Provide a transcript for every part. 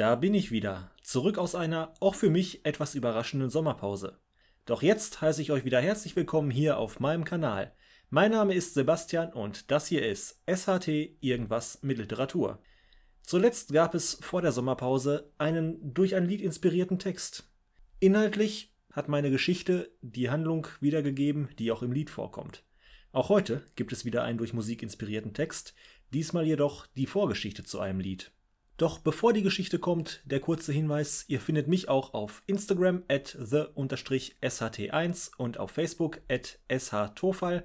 Da bin ich wieder, zurück aus einer auch für mich etwas überraschenden Sommerpause. Doch jetzt heiße ich euch wieder herzlich willkommen hier auf meinem Kanal. Mein Name ist Sebastian und das hier ist SHT Irgendwas mit Literatur. Zuletzt gab es vor der Sommerpause einen durch ein Lied inspirierten Text. Inhaltlich hat meine Geschichte die Handlung wiedergegeben, die auch im Lied vorkommt. Auch heute gibt es wieder einen durch Musik inspirierten Text, diesmal jedoch die Vorgeschichte zu einem Lied. Doch bevor die Geschichte kommt, der kurze Hinweis, ihr findet mich auch auf Instagram at the-sht1 und auf Facebook at shtofal.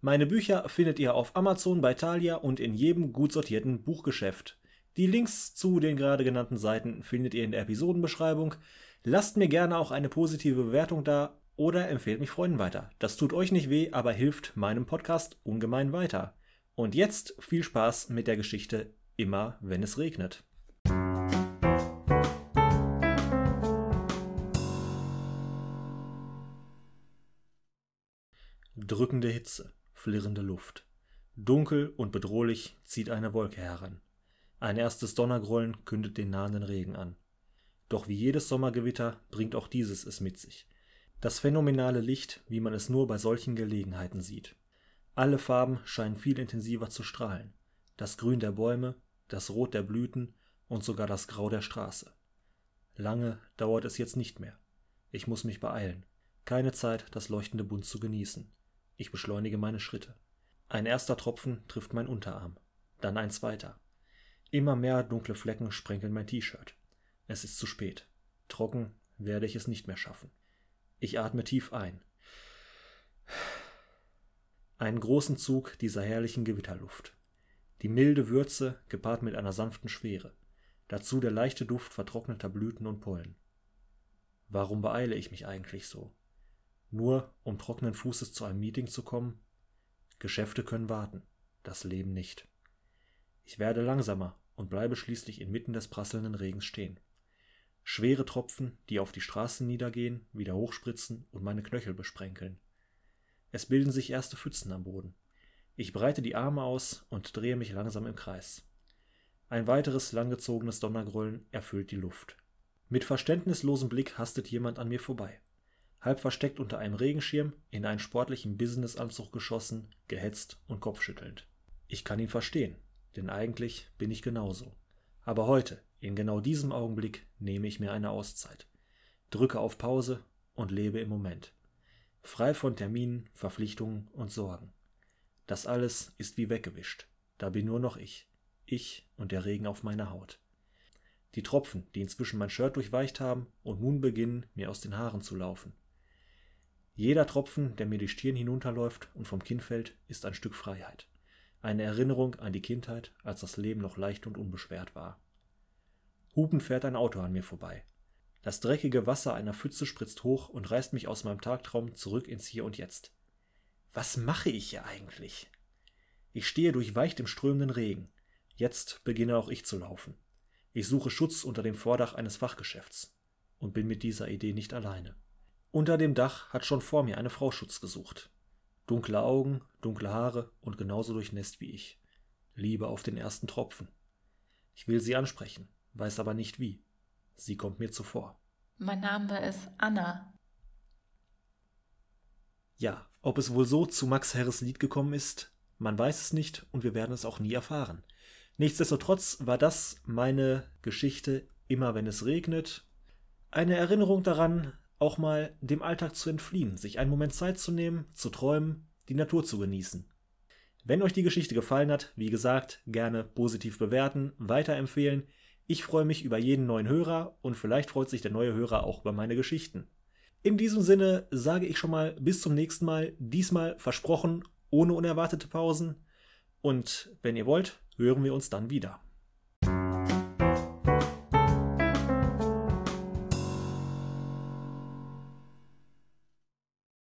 Meine Bücher findet ihr auf Amazon, bei Thalia und in jedem gut sortierten Buchgeschäft. Die Links zu den gerade genannten Seiten findet ihr in der Episodenbeschreibung. Lasst mir gerne auch eine positive Bewertung da oder empfehlt mich Freunden weiter. Das tut euch nicht weh, aber hilft meinem Podcast ungemein weiter. Und jetzt viel Spaß mit der Geschichte Immer wenn es regnet. Drückende Hitze, flirrende Luft. Dunkel und bedrohlich zieht eine Wolke heran. Ein erstes Donnergrollen kündet den nahenden Regen an. Doch wie jedes Sommergewitter bringt auch dieses es mit sich. Das phänomenale Licht, wie man es nur bei solchen Gelegenheiten sieht. Alle Farben scheinen viel intensiver zu strahlen. Das Grün der Bäume, das Rot der Blüten und sogar das Grau der Straße. Lange dauert es jetzt nicht mehr. Ich muss mich beeilen. Keine Zeit, das leuchtende Bunt zu genießen. Ich beschleunige meine Schritte. Ein erster Tropfen trifft mein Unterarm, dann ein zweiter. Immer mehr dunkle Flecken sprenkeln mein T-Shirt. Es ist zu spät. Trocken werde ich es nicht mehr schaffen. Ich atme tief ein. Einen großen Zug dieser herrlichen Gewitterluft. Die milde Würze gepaart mit einer sanften Schwere. Dazu der leichte Duft vertrockneter Blüten und Pollen. Warum beeile ich mich eigentlich so? Nur um trockenen Fußes zu einem Meeting zu kommen? Geschäfte können warten, das Leben nicht. Ich werde langsamer und bleibe schließlich inmitten des prasselnden Regens stehen. Schwere Tropfen, die auf die Straßen niedergehen, wieder hochspritzen und meine Knöchel besprenkeln. Es bilden sich erste Pfützen am Boden. Ich breite die Arme aus und drehe mich langsam im Kreis. Ein weiteres langgezogenes Donnergrollen erfüllt die Luft. Mit verständnislosem Blick hastet jemand an mir vorbei halb versteckt unter einem Regenschirm, in einen sportlichen Businessanzug geschossen, gehetzt und kopfschüttelnd. Ich kann ihn verstehen, denn eigentlich bin ich genauso. Aber heute, in genau diesem Augenblick, nehme ich mir eine Auszeit, drücke auf Pause und lebe im Moment. Frei von Terminen, Verpflichtungen und Sorgen. Das alles ist wie weggewischt. Da bin nur noch ich. Ich und der Regen auf meiner Haut. Die Tropfen, die inzwischen mein Shirt durchweicht haben und nun beginnen, mir aus den Haaren zu laufen. Jeder Tropfen, der mir die Stirn hinunterläuft und vom Kinn fällt, ist ein Stück Freiheit. Eine Erinnerung an die Kindheit, als das Leben noch leicht und unbeschwert war. Hupend fährt ein Auto an mir vorbei. Das dreckige Wasser einer Pfütze spritzt hoch und reißt mich aus meinem Tagtraum zurück ins Hier und Jetzt. Was mache ich hier eigentlich? Ich stehe durchweicht im strömenden Regen. Jetzt beginne auch ich zu laufen. Ich suche Schutz unter dem Vordach eines Fachgeschäfts und bin mit dieser Idee nicht alleine. Unter dem Dach hat schon vor mir eine Frau Schutz gesucht. Dunkle Augen, dunkle Haare und genauso durchnässt wie ich. Liebe auf den ersten Tropfen. Ich will sie ansprechen, weiß aber nicht wie. Sie kommt mir zuvor. Mein Name ist Anna. Ja, ob es wohl so zu Max Herres Lied gekommen ist, man weiß es nicht und wir werden es auch nie erfahren. Nichtsdestotrotz war das meine Geschichte immer wenn es regnet. Eine Erinnerung daran, auch mal dem Alltag zu entfliehen, sich einen Moment Zeit zu nehmen, zu träumen, die Natur zu genießen. Wenn euch die Geschichte gefallen hat, wie gesagt, gerne positiv bewerten, weiterempfehlen. Ich freue mich über jeden neuen Hörer und vielleicht freut sich der neue Hörer auch über meine Geschichten. In diesem Sinne sage ich schon mal bis zum nächsten Mal, diesmal versprochen, ohne unerwartete Pausen. Und wenn ihr wollt, hören wir uns dann wieder.